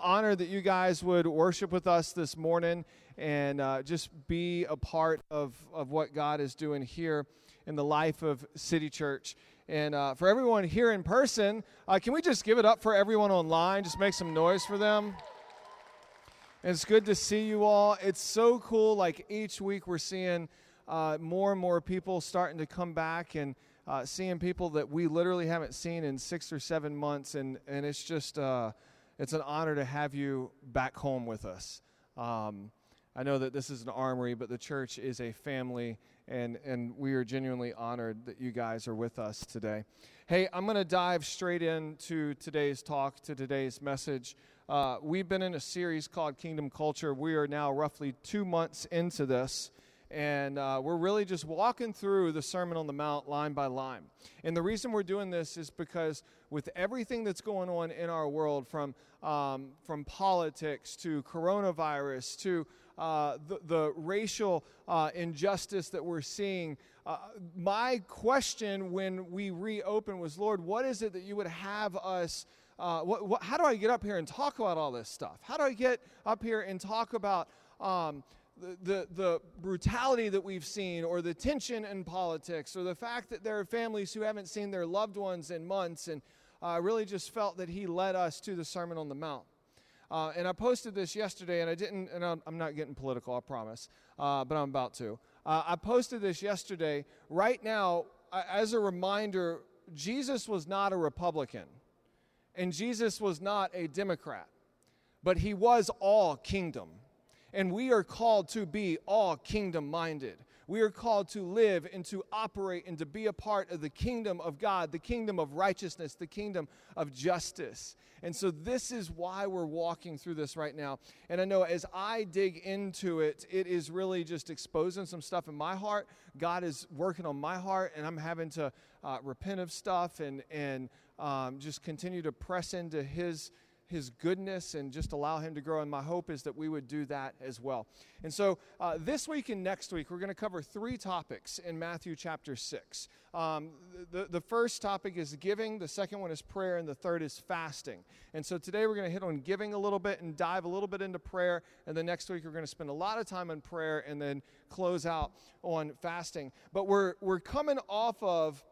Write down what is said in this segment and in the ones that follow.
honored that you guys would worship with us this morning and uh, just be a part of, of what God is doing here in the life of City Church. And uh, for everyone here in person, uh, can we just give it up for everyone online? Just make some noise for them. And it's good to see you all. It's so cool. Like each week, we're seeing uh, more and more people starting to come back and uh, seeing people that we literally haven't seen in six or seven months. And, and it's just uh, it's an honor to have you back home with us. Um, I know that this is an armory, but the church is a family, and, and we are genuinely honored that you guys are with us today. Hey, I'm going to dive straight into today's talk, to today's message. Uh, we've been in a series called Kingdom Culture. We are now roughly two months into this and uh, we're really just walking through the Sermon on the Mount line by line. And the reason we're doing this is because with everything that's going on in our world, from um, from politics to coronavirus to uh, the, the, racial uh, injustice that we're seeing, uh, my question when we reopen was, Lord, what is it that you would have us? Uh, what, what, how do I get up here and talk about all this stuff? How do I get up here and talk about um, the, the, brutality that we've seen, or the tension in politics, or the fact that there are families who haven't seen their loved ones in months. And I uh, really just felt that he led us to the Sermon on the Mount. Uh, and I posted this yesterday, and I didn't, and I'm not getting political, I promise, uh, but I'm about to. Uh, I posted this yesterday. Right now, as a reminder, Jesus was not a Republican, and Jesus was not a Democrat, but he was all kingdom. And we are called to be all kingdom minded. We are called to live and to operate and to be a part of the kingdom of God, the kingdom of righteousness, the kingdom of justice. And so, this is why we're walking through this right now. And I know as I dig into it, it is really just exposing some stuff in my heart. God is working on my heart, and I'm having to uh, repent of stuff and, and um, just continue to press into His his goodness and just allow him to grow. And my hope is that we would do that as well. And so uh, this week and next week, we're going to cover three topics in Matthew chapter 6. Um, the, the first topic is giving, the second one is prayer, and the third is fasting. And so today we're going to hit on giving a little bit and dive a little bit into prayer. And then next week, we're going to spend a lot of time on prayer and then close out on fasting. But we're, we're coming off of,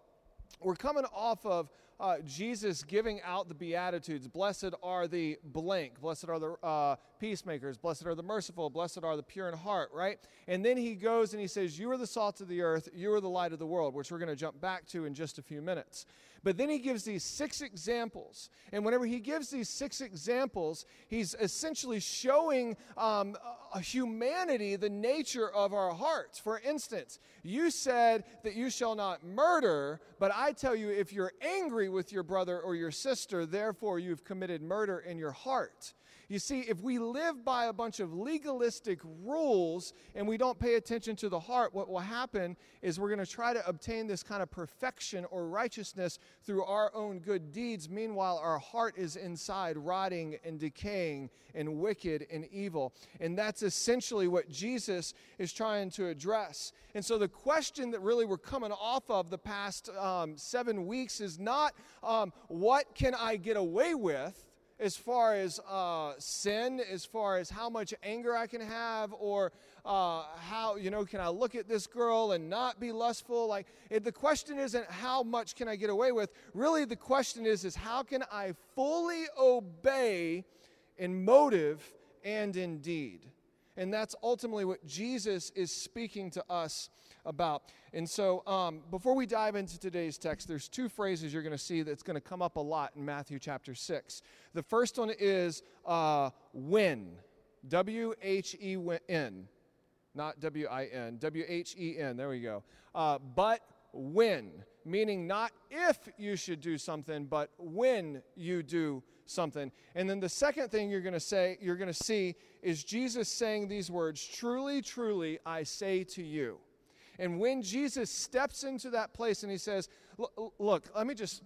we're coming off of, uh, Jesus giving out the Beatitudes. Blessed are the blank. Blessed are the uh, peacemakers. Blessed are the merciful. Blessed are the pure in heart, right? And then he goes and he says, You are the salt of the earth. You are the light of the world, which we're going to jump back to in just a few minutes. But then he gives these six examples. And whenever he gives these six examples, he's essentially showing um, humanity the nature of our hearts. For instance, you said that you shall not murder, but I tell you, if you're angry with your brother or your sister, therefore you've committed murder in your heart. You see, if we live by a bunch of legalistic rules and we don't pay attention to the heart, what will happen is we're going to try to obtain this kind of perfection or righteousness through our own good deeds. Meanwhile, our heart is inside rotting and decaying and wicked and evil. And that's essentially what Jesus is trying to address. And so the question that really we're coming off of the past um, seven weeks is not um, what can I get away with? As far as uh, sin, as far as how much anger I can have, or uh, how, you know, can I look at this girl and not be lustful? Like, it, the question isn't how much can I get away with. Really, the question is, is how can I fully obey in motive and in deed? And that's ultimately what Jesus is speaking to us about. And so, um, before we dive into today's text, there's two phrases you're going to see that's going to come up a lot in Matthew chapter 6. The first one is uh, when, W H E N, not W I N, W H E N, there we go. Uh, but when, meaning not if you should do something, but when you do something. And then the second thing you're going to say, you're going to see is Jesus saying these words, truly, truly, I say to you. And when Jesus steps into that place and he says, look, let me just,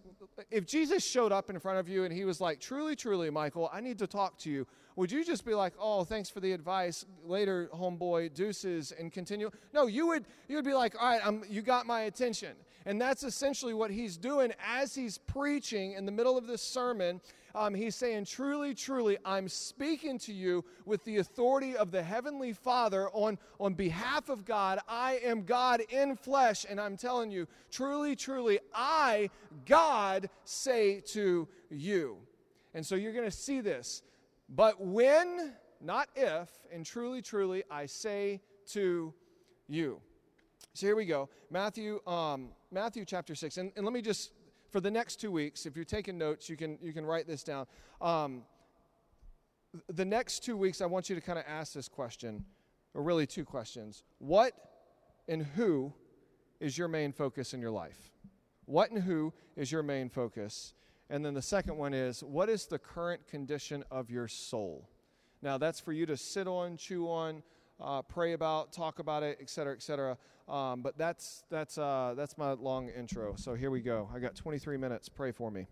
if Jesus showed up in front of you and he was like, truly, truly, Michael, I need to talk to you, would you just be like, oh, thanks for the advice, later, homeboy, deuces, and continue? No, you would, you would be like, all right, I'm, you got my attention. And that's essentially what he's doing as he's preaching in the middle of this sermon. Um, he's saying, Truly, truly, I'm speaking to you with the authority of the Heavenly Father on, on behalf of God. I am God in flesh, and I'm telling you, truly, truly, I, God, say to you. And so you're going to see this. But when, not if, and truly, truly, I say to you. So here we go. Matthew, um, Matthew chapter 6. And, and let me just for the next two weeks, if you're taking notes, you can, you can write this down. Um, the next two weeks, I want you to kind of ask this question, or really two questions. What and who is your main focus in your life? What and who is your main focus? And then the second one is, what is the current condition of your soul? Now, that's for you to sit on, chew on, uh, pray about, talk about it, et cetera, et cetera. Um, but that's, that's, uh, that's my long intro. So here we go. I got 23 minutes. Pray for me.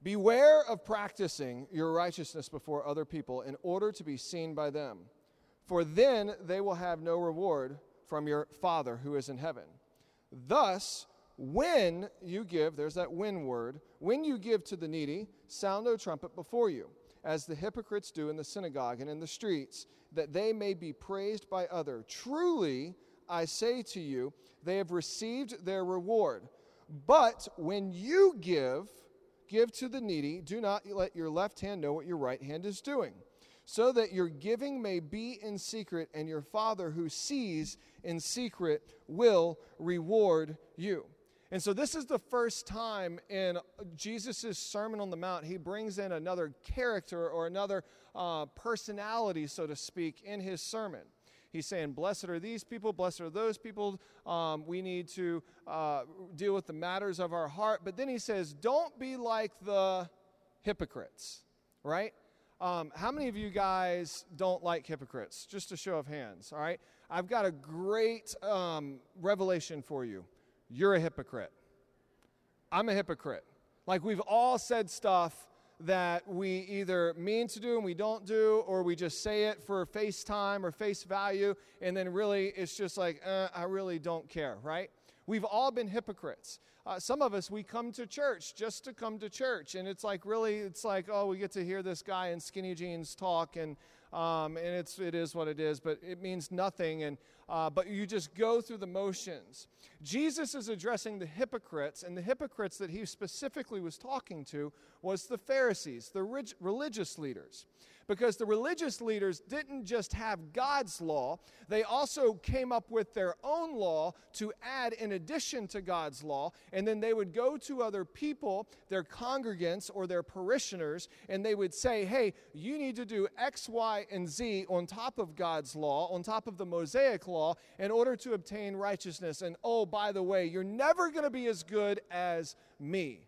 Beware of practicing your righteousness before other people in order to be seen by them, for then they will have no reward from your Father who is in heaven. Thus, when you give, there's that when word, when you give to the needy, sound no trumpet before you as the hypocrites do in the synagogue and in the streets, that they may be praised by other. Truly, I say to you, they have received their reward. But when you give, give to the needy, do not let your left hand know what your right hand is doing, so that your giving may be in secret, and your Father who sees in secret will reward you. And so, this is the first time in Jesus' Sermon on the Mount, he brings in another character or another uh, personality, so to speak, in his sermon. He's saying, Blessed are these people, blessed are those people. Um, we need to uh, deal with the matters of our heart. But then he says, Don't be like the hypocrites, right? Um, how many of you guys don't like hypocrites? Just a show of hands, all right? I've got a great um, revelation for you you're a hypocrite. I'm a hypocrite. Like we've all said stuff that we either mean to do and we don't do, or we just say it for FaceTime or face value, and then really it's just like, uh, I really don't care, right? We've all been hypocrites. Uh, some of us, we come to church just to come to church, and it's like really, it's like, oh, we get to hear this guy in skinny jeans talk, and um, and it's it is what it is, but it means nothing. And uh, but you just go through the motions. Jesus is addressing the hypocrites, and the hypocrites that he specifically was talking to was the Pharisees, the religious leaders because the religious leaders didn't just have God's law, they also came up with their own law to add in addition to God's law. And then they would go to other people, their congregants or their parishioners, and they would say, hey, you need to do X, Y, and Z on top of God's law, on top of the Mosaic law, in order to obtain righteousness. And oh, by the way, you're never going to be as good as me.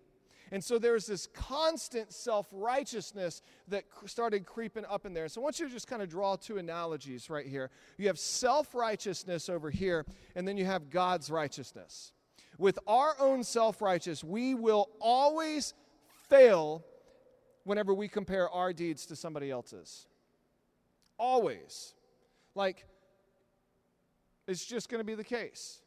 And so there's this constant self righteousness that started creeping up in there. So I want you to just kind of draw two analogies right here. You have self righteousness over here, and then you have God's righteousness. With our own self righteous, we will always fail whenever we compare our deeds to somebody else's. Always. Like, it's just going to be the case.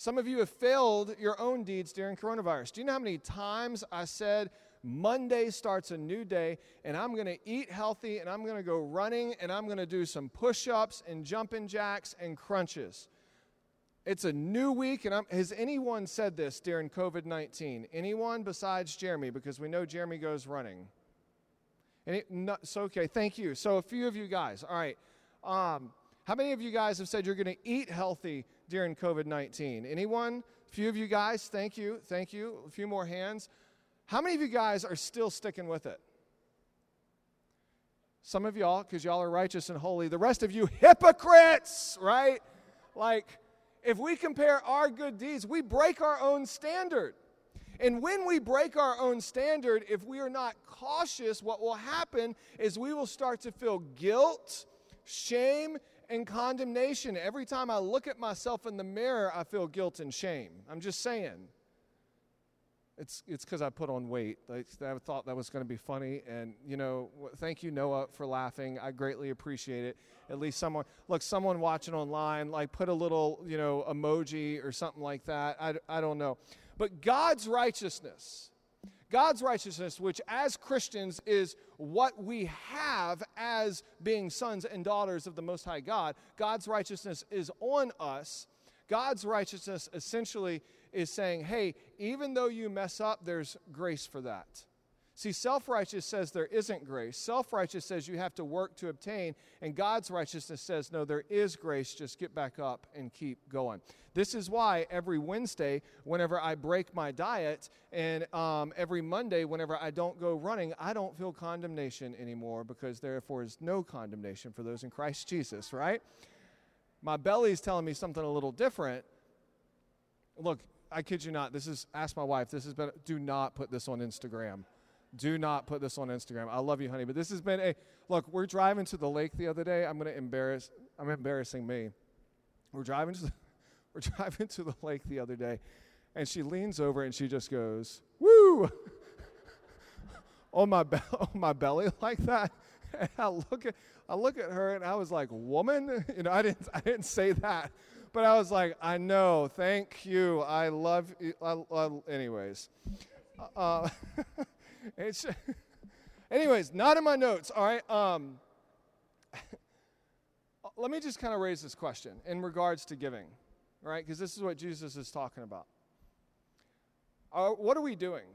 Some of you have failed your own deeds during coronavirus. Do you know how many times I said, Monday starts a new day, and I'm going to eat healthy, and I'm going to go running, and I'm going to do some push ups and jumping jacks and crunches? It's a new week, and I'm, has anyone said this during COVID 19? Anyone besides Jeremy? Because we know Jeremy goes running. Any, no, so, okay, thank you. So, a few of you guys. All right. Um, how many of you guys have said you're going to eat healthy during COVID 19? Anyone? A few of you guys, thank you, thank you. A few more hands. How many of you guys are still sticking with it? Some of y'all, because y'all are righteous and holy. The rest of you, hypocrites, right? Like, if we compare our good deeds, we break our own standard. And when we break our own standard, if we are not cautious, what will happen is we will start to feel guilt, shame, and condemnation. Every time I look at myself in the mirror, I feel guilt and shame. I'm just saying. It's it's because I put on weight. I, I thought that was going to be funny, and you know, thank you Noah for laughing. I greatly appreciate it. At least someone look, someone watching online, like put a little you know emoji or something like that. I I don't know, but God's righteousness, God's righteousness, which as Christians is what we have as being sons and daughters of the Most High God. God's righteousness is on us. God's righteousness essentially is saying, hey, even though you mess up, there's grace for that. See, self righteous says there isn't grace. Self righteous says you have to work to obtain. And God's righteousness says, no, there is grace. Just get back up and keep going. This is why every Wednesday, whenever I break my diet, and um, every Monday, whenever I don't go running, I don't feel condemnation anymore because therefore is no condemnation for those in Christ Jesus, right? My belly's telling me something a little different. Look, I kid you not. This is ask my wife. This has been. Do not put this on Instagram. Do not put this on Instagram. I love you, honey, but this has been a look. We're driving to the lake the other day. I'm to embarrass. I'm embarrassing me. We're driving to the, we're driving to the lake the other day, and she leans over and she just goes, "Woo!" on my be- on my belly like that. And I look at I look at her and I was like, "Woman," you know. I didn't I didn't say that but I was like, I know, thank you, I love you. I, I, anyways, uh, it's anyways, not in my notes. All right. Um, let me just kind of raise this question in regards to giving, right? Because this is what Jesus is talking about. Are, what are we doing?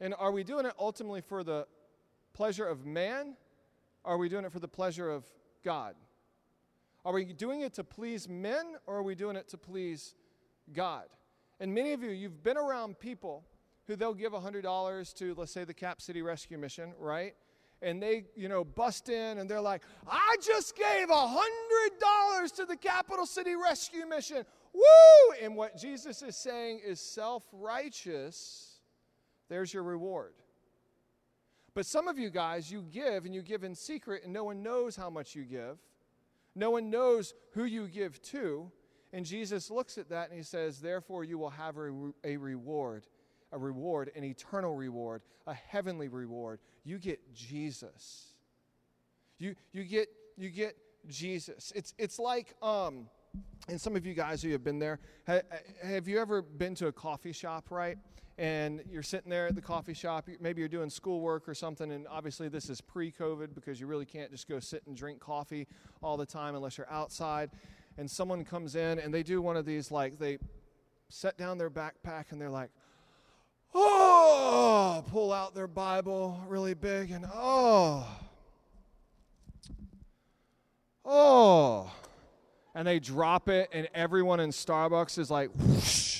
And are we doing it ultimately for the pleasure of man? Or are we doing it for the pleasure of God? Are we doing it to please men or are we doing it to please God? And many of you, you've been around people who they'll give $100 to, let's say, the Cap City Rescue Mission, right? And they, you know, bust in and they're like, I just gave $100 to the Capital City Rescue Mission. Woo! And what Jesus is saying is self righteous. There's your reward. But some of you guys, you give and you give in secret, and no one knows how much you give. No one knows who you give to. And Jesus looks at that and he says, Therefore, you will have a, a reward, a reward, an eternal reward, a heavenly reward. You get Jesus. You, you, get, you get Jesus. It's, it's like, um, and some of you guys who have been there, have, have you ever been to a coffee shop, right? and you're sitting there at the coffee shop. Maybe you're doing schoolwork or something, and obviously this is pre COVID because you really can't just go sit and drink coffee all the time unless you're outside. And someone comes in and they do one of these, like, they set down their backpack and they're like, oh, pull out their Bible really big and oh, oh. And they drop it, and everyone in Starbucks is like, whoosh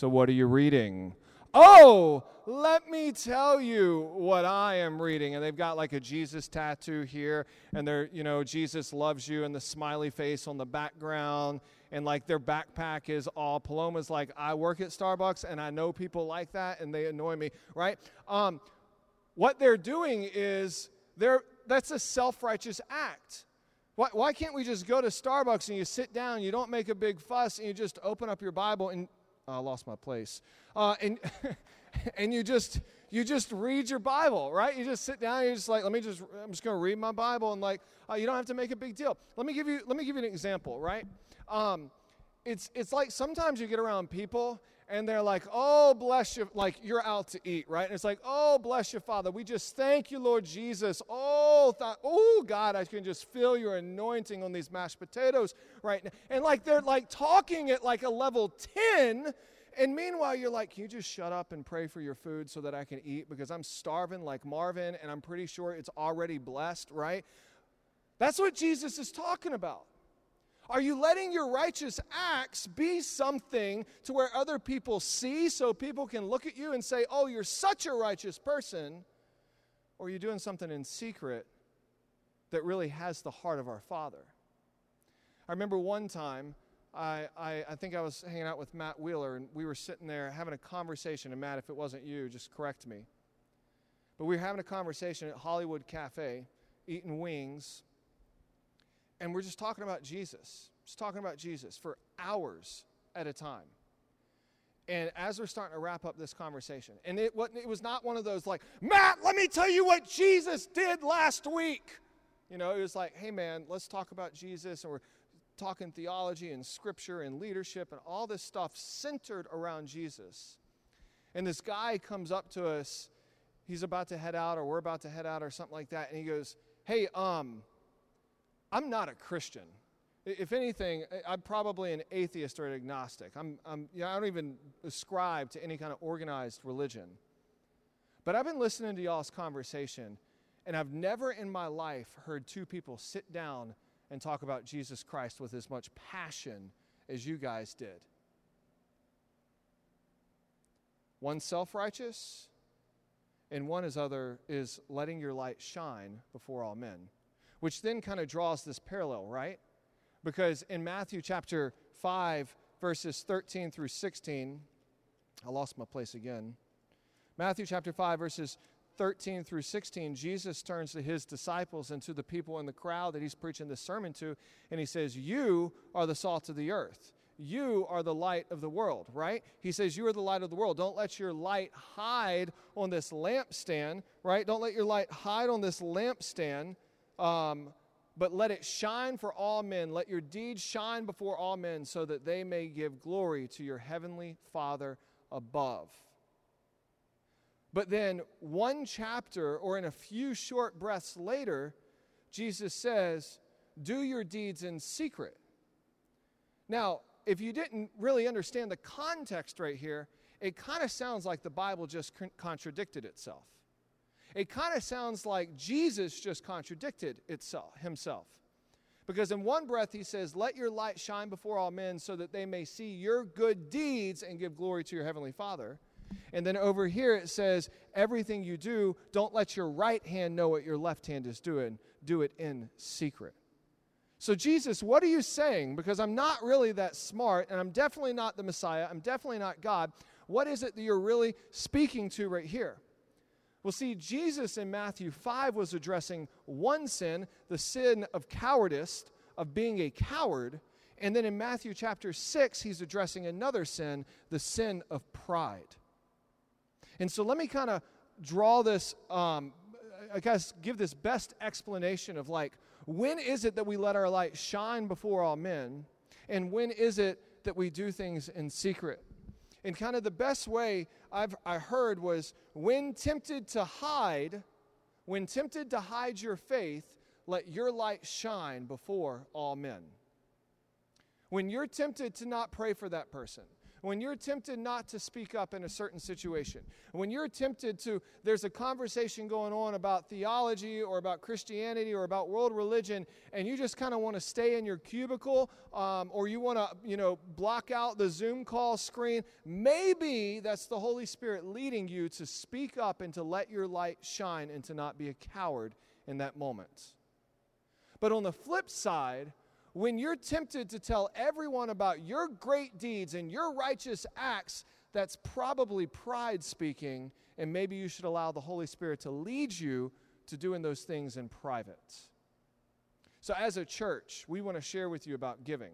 so, what are you reading? Oh, let me tell you what I am reading. And they've got like a Jesus tattoo here, and they're, you know, Jesus loves you, and the smiley face on the background. And like their backpack is all Paloma's like, I work at Starbucks, and I know people like that, and they annoy me, right? Um, what they're doing is they're, that's a self righteous act. Why, why can't we just go to Starbucks and you sit down, you don't make a big fuss, and you just open up your Bible and I lost my place. Uh, and and you just you just read your Bible, right? You just sit down. And you're just like, let me just I'm just going to read my Bible, and like uh, you don't have to make a big deal. Let me give you let me give you an example, right? Um, it's it's like sometimes you get around people and they're like, oh, bless you, like you're out to eat, right? And it's like, oh, bless you, Father. We just thank you, Lord Jesus. Oh, th- oh, God, I can just feel your anointing on these mashed potatoes right now. And like they're like talking at like a level 10. And meanwhile, you're like, can you just shut up and pray for your food so that I can eat? Because I'm starving like Marvin, and I'm pretty sure it's already blessed, right? That's what Jesus is talking about. Are you letting your righteous acts be something to where other people see so people can look at you and say, oh, you're such a righteous person? Or are you doing something in secret that really has the heart of our Father? I remember one time, I, I, I, think I was hanging out with Matt Wheeler, and we were sitting there having a conversation. And Matt, if it wasn't you, just correct me. But we were having a conversation at Hollywood Cafe, eating wings and we're just talking about Jesus, just talking about Jesus for hours at a time. And as we're starting to wrap up this conversation, and it, it was not one of those like, Matt, let me tell you what Jesus did last week. You know, it was like, hey, man, let's talk about Jesus. And we're talking theology and scripture and leadership and all this stuff centered around Jesus. And this guy comes up to us. He's about to head out, or we're about to head out, or something like that. And he goes, hey, um, I'm not a Christian. If anything, I'm probably an atheist or an agnostic. I'm, I'm, you know, I don't even ascribe to any kind of organized religion. But I've been listening to y'all's conversation, and I've never in my life heard two people sit down and talk about Jesus Christ with as much passion as you guys did. One self righteous, and one is other is letting your light shine before all men, which then kind of draws this parallel, right? Because in Matthew chapter 5, verses 13 through 16, I lost my place again. Matthew chapter 5, verses 13 through 16, Jesus turns to his disciples and to the people in the crowd that he's preaching this sermon to, and he says, You are the salt of the earth. You are the light of the world, right? He says, You are the light of the world. Don't let your light hide on this lampstand, right? Don't let your light hide on this lampstand. Um, but let it shine for all men. Let your deeds shine before all men so that they may give glory to your heavenly Father above. But then, one chapter or in a few short breaths later, Jesus says, Do your deeds in secret. Now, if you didn't really understand the context right here, it kind of sounds like the Bible just contradicted itself. It kind of sounds like Jesus just contradicted itself, himself. Because in one breath he says, Let your light shine before all men so that they may see your good deeds and give glory to your heavenly Father. And then over here it says, Everything you do, don't let your right hand know what your left hand is doing. Do it in secret. So, Jesus, what are you saying? Because I'm not really that smart, and I'm definitely not the Messiah. I'm definitely not God. What is it that you're really speaking to right here? Well, see, Jesus in Matthew 5 was addressing one sin, the sin of cowardice, of being a coward. And then in Matthew chapter 6, he's addressing another sin, the sin of pride. And so let me kind of draw this, um, I guess, give this best explanation of like, when is it that we let our light shine before all men? And when is it that we do things in secret? And kind of the best way I've I heard was when tempted to hide, when tempted to hide your faith, let your light shine before all men. When you're tempted to not pray for that person, when you're tempted not to speak up in a certain situation, when you're tempted to, there's a conversation going on about theology or about Christianity or about world religion, and you just kind of want to stay in your cubicle um, or you want to, you know, block out the Zoom call screen, maybe that's the Holy Spirit leading you to speak up and to let your light shine and to not be a coward in that moment. But on the flip side, when you're tempted to tell everyone about your great deeds and your righteous acts, that's probably pride speaking, and maybe you should allow the Holy Spirit to lead you to doing those things in private. So, as a church, we want to share with you about giving.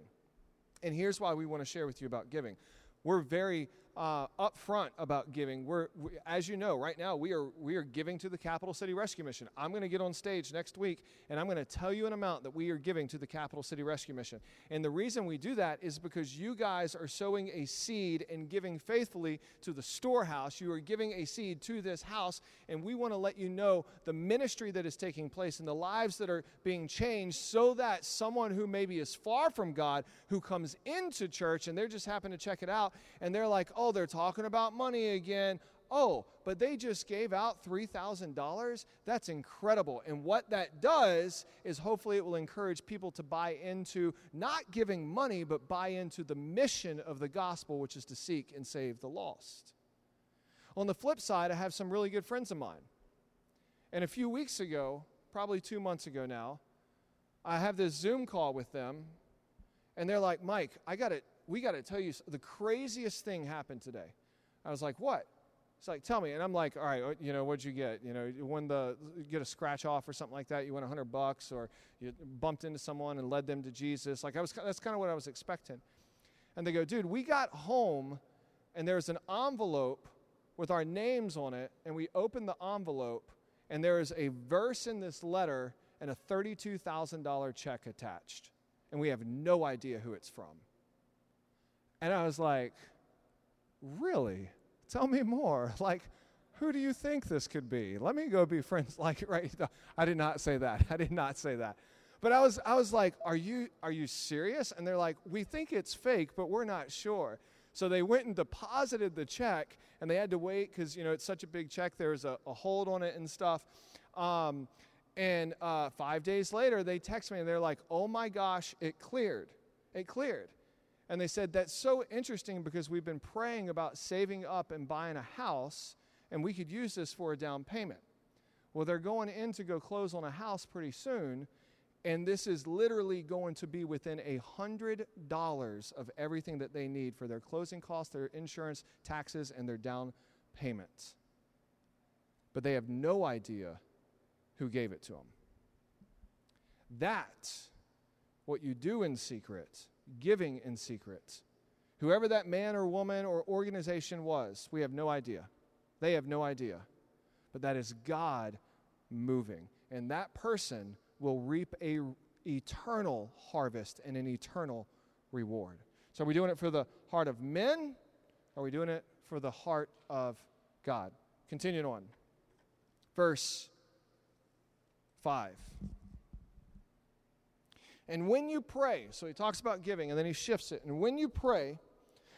And here's why we want to share with you about giving. We're very uh, upfront about giving. We're, we, as you know, right now we are we are giving to the Capital City Rescue Mission. I'm going to get on stage next week and I'm going to tell you an amount that we are giving to the Capital City Rescue Mission. And the reason we do that is because you guys are sowing a seed and giving faithfully to the storehouse. You are giving a seed to this house, and we want to let you know the ministry that is taking place and the lives that are being changed, so that someone who maybe is far from God who comes into church and they're just happen to check it out and they're like, oh oh, they're talking about money again. Oh, but they just gave out $3,000. That's incredible. And what that does is hopefully it will encourage people to buy into not giving money, but buy into the mission of the gospel, which is to seek and save the lost. On the flip side, I have some really good friends of mine. And a few weeks ago, probably two months ago now, I have this Zoom call with them, and they're like, Mike, I got it we got to tell you the craziest thing happened today. I was like, what? It's like, tell me. And I'm like, all right, you know, what'd you get? You know, you won the, you get a scratch off or something like that. You won a hundred bucks or you bumped into someone and led them to Jesus. Like I was, that's kind of what I was expecting. And they go, dude, we got home and there's an envelope with our names on it. And we opened the envelope and there is a verse in this letter and a $32,000 check attached. And we have no idea who it's from. And I was like, really? Tell me more. Like, who do you think this could be? Let me go be friends. Like, right? I did not say that. I did not say that. But I was, I was like, are you, are you serious? And they're like, we think it's fake, but we're not sure. So they went and deposited the check, and they had to wait because you know it's such a big check. There was a, a hold on it and stuff. Um, and uh, five days later, they text me and they're like, "Oh my gosh, it cleared! It cleared!" And they said, That's so interesting because we've been praying about saving up and buying a house, and we could use this for a down payment. Well, they're going in to go close on a house pretty soon, and this is literally going to be within a hundred dollars of everything that they need for their closing costs, their insurance, taxes, and their down payments. But they have no idea who gave it to them. That's what you do in secret giving in secret. Whoever that man or woman or organization was, we have no idea. They have no idea. But that is God moving. And that person will reap a eternal harvest and an eternal reward. So are we doing it for the heart of men? Are we doing it for the heart of God? Continuing on. Verse 5. And when you pray, so he talks about giving and then he shifts it. And when you pray,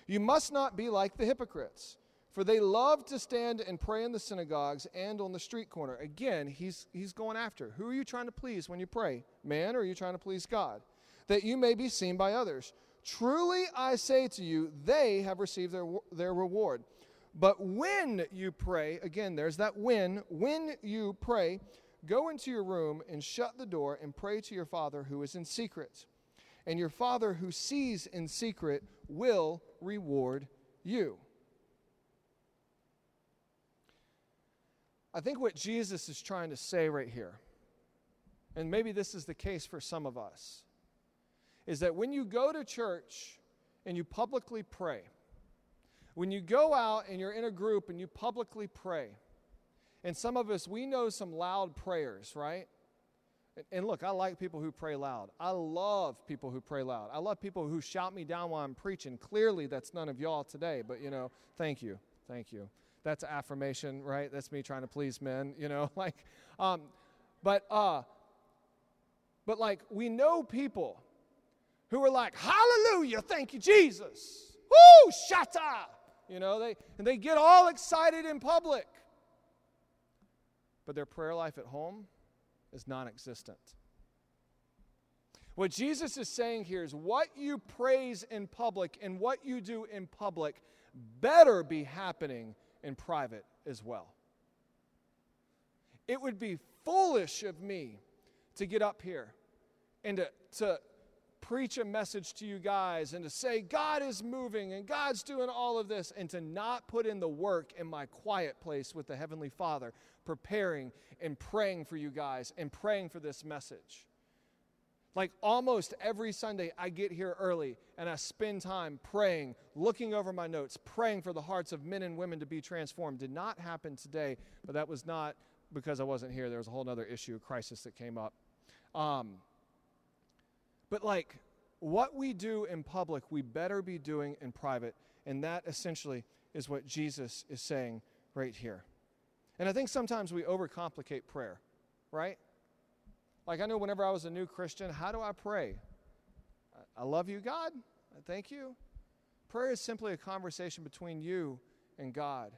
you must not be like the hypocrites, for they love to stand and pray in the synagogues and on the street corner. Again, he's, he's going after. Who are you trying to please when you pray? Man, or are you trying to please God? That you may be seen by others. Truly I say to you, they have received their, their reward. But when you pray, again, there's that when, when you pray, Go into your room and shut the door and pray to your Father who is in secret. And your Father who sees in secret will reward you. I think what Jesus is trying to say right here, and maybe this is the case for some of us, is that when you go to church and you publicly pray, when you go out and you're in a group and you publicly pray, and some of us, we know some loud prayers, right? And look, I like people who pray loud. I love people who pray loud. I love people who shout me down while I'm preaching. Clearly, that's none of y'all today, but you know, thank you. Thank you. That's affirmation, right? That's me trying to please men, you know, like, um, but, uh, but like, we know people who are like, hallelujah, thank you, Jesus. Woo, shatta. You know, they, and they get all excited in public but their prayer life at home is non existent. What Jesus is saying here is what you praise in public and what you do in public better be happening in private as well. It would be foolish of me to get up here and to, to preach a message to you guys and to say God is moving and God's doing all of this and to not put in the work in my quiet place with the Heavenly Father preparing and praying for you guys and praying for this message. Like almost every Sunday, I get here early and I spend time praying, looking over my notes, praying for the hearts of men and women to be transformed. Did not happen today, but that was not because I wasn't here. There was a whole other issue, a crisis that came up. Um, but like what we do in public, we better be doing in private. And that essentially is what Jesus is saying right here. And I think sometimes we overcomplicate prayer, right? Like I know whenever I was a new Christian, how do I pray? I love you, God. Thank you. Prayer is simply a conversation between you and God.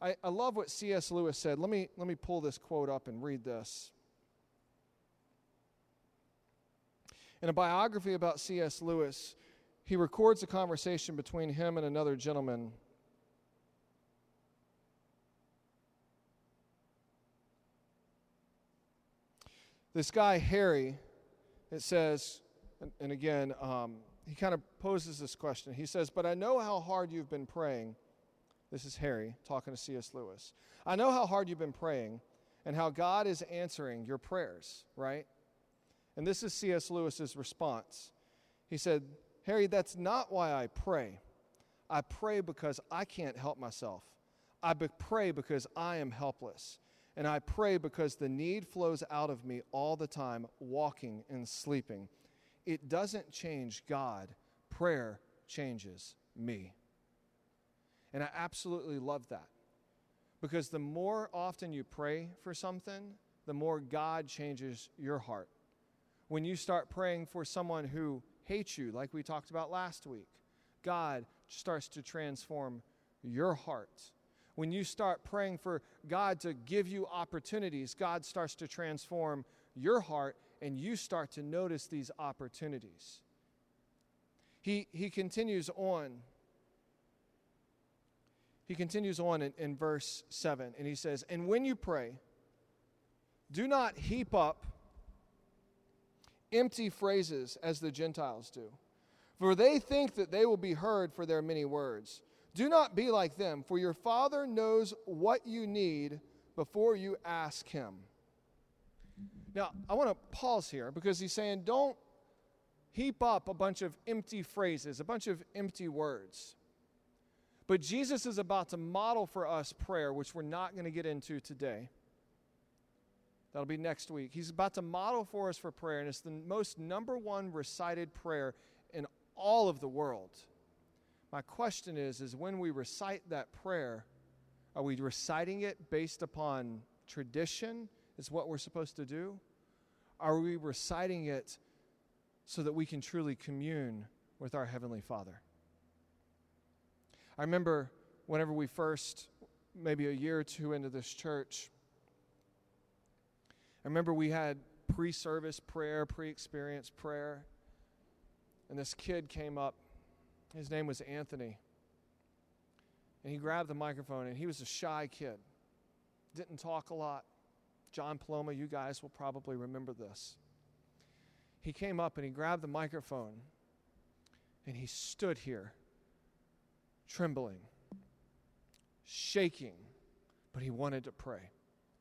I, I love what C.S. Lewis said. Let me, let me pull this quote up and read this. In a biography about C.S. Lewis, he records a conversation between him and another gentleman This guy, Harry, it says, and, and again, um, he kind of poses this question. He says, But I know how hard you've been praying. This is Harry talking to C.S. Lewis. I know how hard you've been praying and how God is answering your prayers, right? And this is C.S. Lewis's response. He said, Harry, that's not why I pray. I pray because I can't help myself. I be- pray because I am helpless. And I pray because the need flows out of me all the time, walking and sleeping. It doesn't change God, prayer changes me. And I absolutely love that. Because the more often you pray for something, the more God changes your heart. When you start praying for someone who hates you, like we talked about last week, God starts to transform your heart. When you start praying for God to give you opportunities, God starts to transform your heart and you start to notice these opportunities. He, he continues on. He continues on in, in verse 7, and he says, And when you pray, do not heap up empty phrases as the Gentiles do, for they think that they will be heard for their many words. Do not be like them, for your Father knows what you need before you ask Him. Now, I want to pause here because he's saying don't heap up a bunch of empty phrases, a bunch of empty words. But Jesus is about to model for us prayer, which we're not going to get into today. That'll be next week. He's about to model for us for prayer, and it's the most number one recited prayer in all of the world. My question is is when we recite that prayer, are we reciting it based upon tradition? Is what we're supposed to do? Are we reciting it so that we can truly commune with our Heavenly Father? I remember whenever we first, maybe a year or two into this church, remember we had pre service prayer, pre experience prayer, and this kid came up. His name was Anthony. And he grabbed the microphone, and he was a shy kid. Didn't talk a lot. John Paloma, you guys will probably remember this. He came up and he grabbed the microphone, and he stood here, trembling, shaking, but he wanted to pray.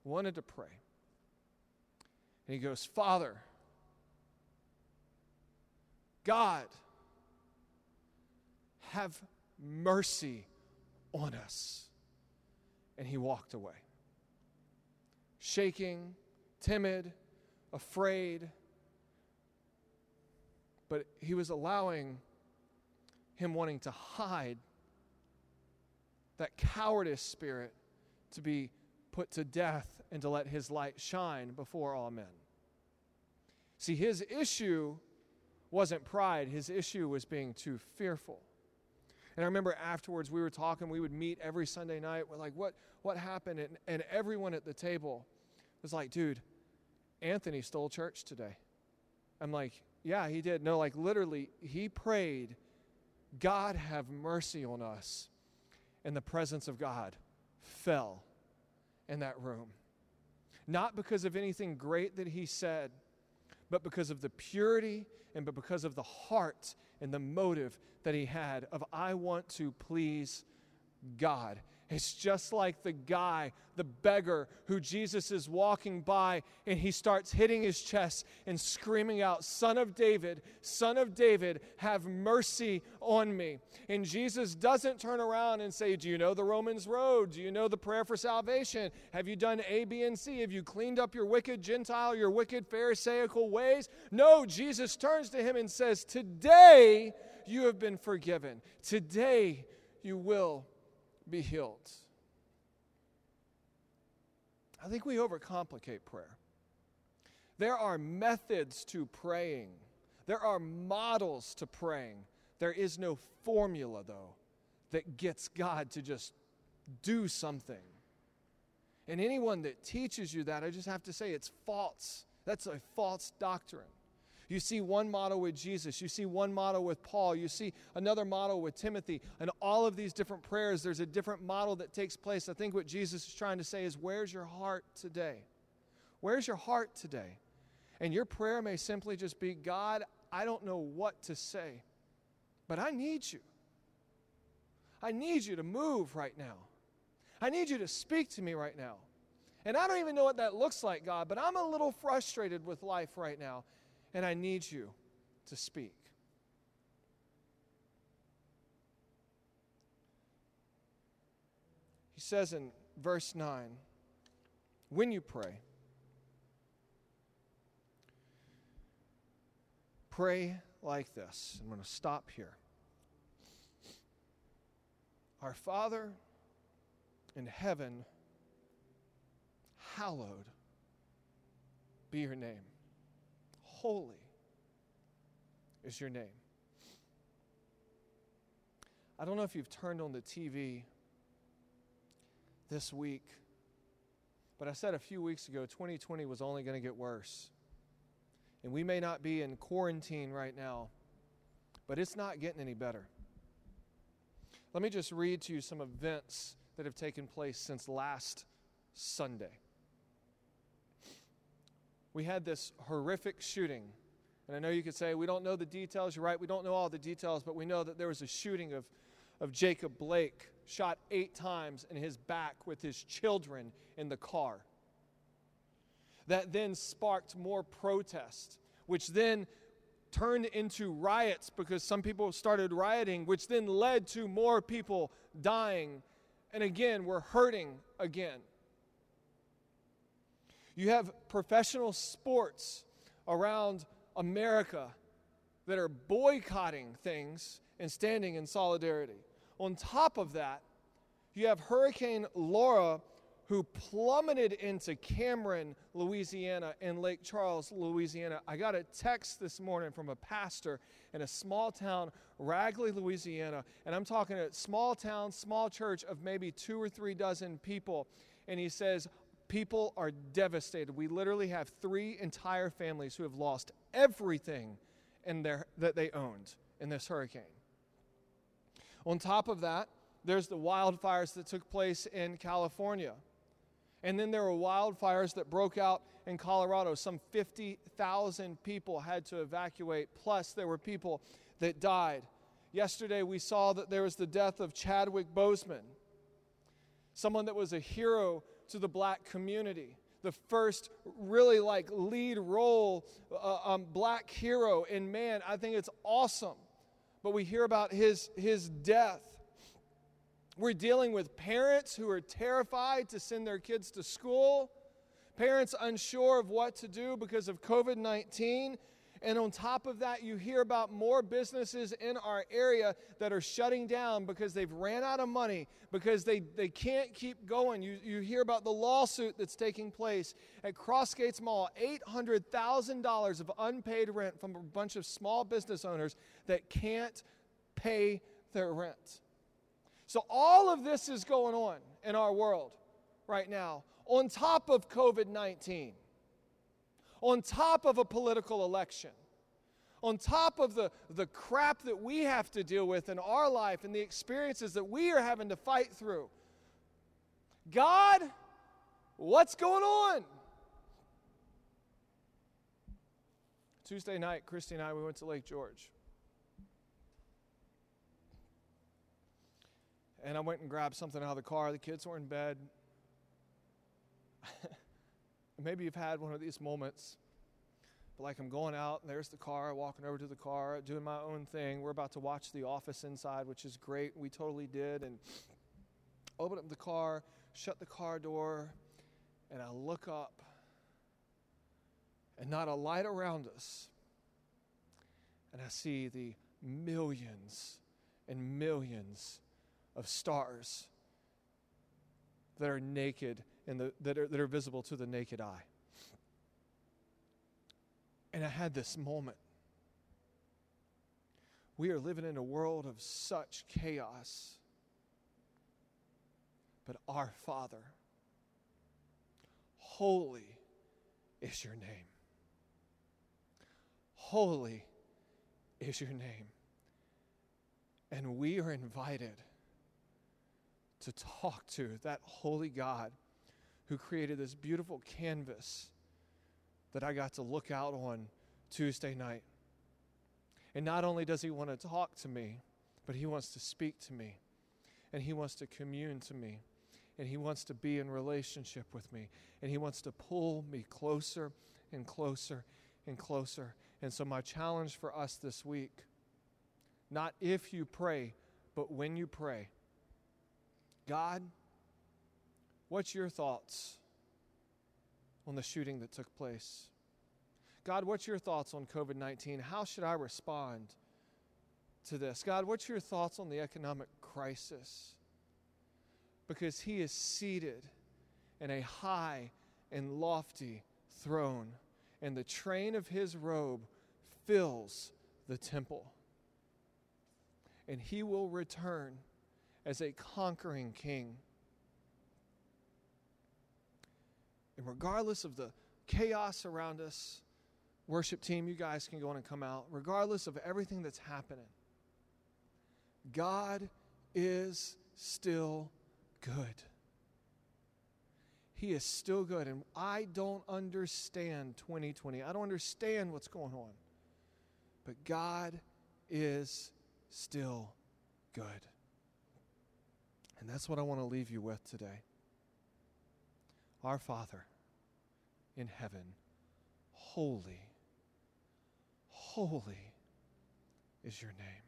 Wanted to pray. And he goes, Father, God, have mercy on us. And he walked away. Shaking, timid, afraid. But he was allowing him wanting to hide that cowardice spirit to be put to death and to let his light shine before all men. See, his issue wasn't pride, his issue was being too fearful. And I remember afterwards we were talking, we would meet every Sunday night. We're like, what, what happened? And, and everyone at the table was like, dude, Anthony stole church today. I'm like, yeah, he did. No, like literally, he prayed, God have mercy on us. And the presence of God fell in that room. Not because of anything great that he said, but because of the purity and but because of the heart and the motive that he had of I want to please God. It's just like the guy, the beggar, who Jesus is walking by and he starts hitting his chest and screaming out, Son of David, Son of David, have mercy on me. And Jesus doesn't turn around and say, Do you know the Romans road? Do you know the prayer for salvation? Have you done A, B, and C? Have you cleaned up your wicked Gentile, your wicked Pharisaical ways? No, Jesus turns to him and says, Today you have been forgiven. Today you will be healed. I think we overcomplicate prayer. There are methods to praying, there are models to praying. There is no formula, though, that gets God to just do something. And anyone that teaches you that, I just have to say it's false. That's a false doctrine. You see one model with Jesus. You see one model with Paul. You see another model with Timothy. And all of these different prayers, there's a different model that takes place. I think what Jesus is trying to say is, Where's your heart today? Where's your heart today? And your prayer may simply just be, God, I don't know what to say, but I need you. I need you to move right now. I need you to speak to me right now. And I don't even know what that looks like, God, but I'm a little frustrated with life right now, and I need you to speak. He says in verse 9, when you pray, pray like this. I'm going to stop here. Our Father in heaven, hallowed be your name. Holy is your name. I don't know if you've turned on the TV this week, but I said a few weeks ago 2020 was only going to get worse. And we may not be in quarantine right now, but it's not getting any better. Let me just read to you some events that have taken place since last Sunday. We had this horrific shooting. And I know you could say, we don't know the details. You're right, we don't know all the details, but we know that there was a shooting of, of Jacob Blake, shot eight times in his back with his children in the car. That then sparked more protest, which then turned into riots because some people started rioting, which then led to more people dying. And again, we're hurting again. You have professional sports around America that are boycotting things and standing in solidarity. On top of that, you have Hurricane Laura who plummeted into Cameron, Louisiana, and Lake Charles, Louisiana. I got a text this morning from a pastor in a small town, Ragley, Louisiana, and I'm talking a small town, small church of maybe two or three dozen people. And he says, People are devastated. We literally have three entire families who have lost everything in their, that they owned in this hurricane. On top of that, there's the wildfires that took place in California. And then there were wildfires that broke out in Colorado. Some 50,000 people had to evacuate, plus, there were people that died. Yesterday, we saw that there was the death of Chadwick Boseman, someone that was a hero to the black community. The first really like lead role uh, um, black hero. And man, I think it's awesome. But we hear about his, his death. We're dealing with parents who are terrified to send their kids to school, parents unsure of what to do because of COVID 19. And on top of that, you hear about more businesses in our area that are shutting down because they've ran out of money, because they, they can't keep going. You, you hear about the lawsuit that's taking place at Crossgates Mall $800,000 of unpaid rent from a bunch of small business owners that can't pay their rent. So, all of this is going on in our world right now, on top of COVID 19, on top of a political election, on top of the, the crap that we have to deal with in our life and the experiences that we are having to fight through. God, what's going on? Tuesday night, Christy and I, we went to Lake George. And I went and grabbed something out of the car. The kids were in bed. Maybe you've had one of these moments. But like I'm going out, and there's the car, walking over to the car, doing my own thing. We're about to watch The Office inside, which is great. We totally did. And open up the car, shut the car door, and I look up, and not a light around us. And I see the millions and millions of stars that are naked and the, that, are, that are visible to the naked eye. And I had this moment. We are living in a world of such chaos. But our Father, holy is your name. Holy is your name. And we are invited to talk to that holy God who created this beautiful canvas that I got to look out on Tuesday night. And not only does he want to talk to me, but he wants to speak to me. and He wants to commune to me, and He wants to be in relationship with me, and He wants to pull me closer and closer and closer. And so, my challenge for us this week not if you pray, but when you pray. God, what's your thoughts on the shooting that took place? God, what's your thoughts on COVID 19? How should I respond to this? God, what's your thoughts on the economic crisis? Because He is seated in a high and lofty throne, and the train of His robe fills the temple. And He will return as a conquering king. And regardless of the chaos around us, worship team, you guys can go on and come out. Regardless of everything that's happening, God is still good. He is still good. And I don't understand 2020. I don't understand what's going on. But God is still good. And that's what I want to leave you with today. Our Father in heaven, holy, holy is your name.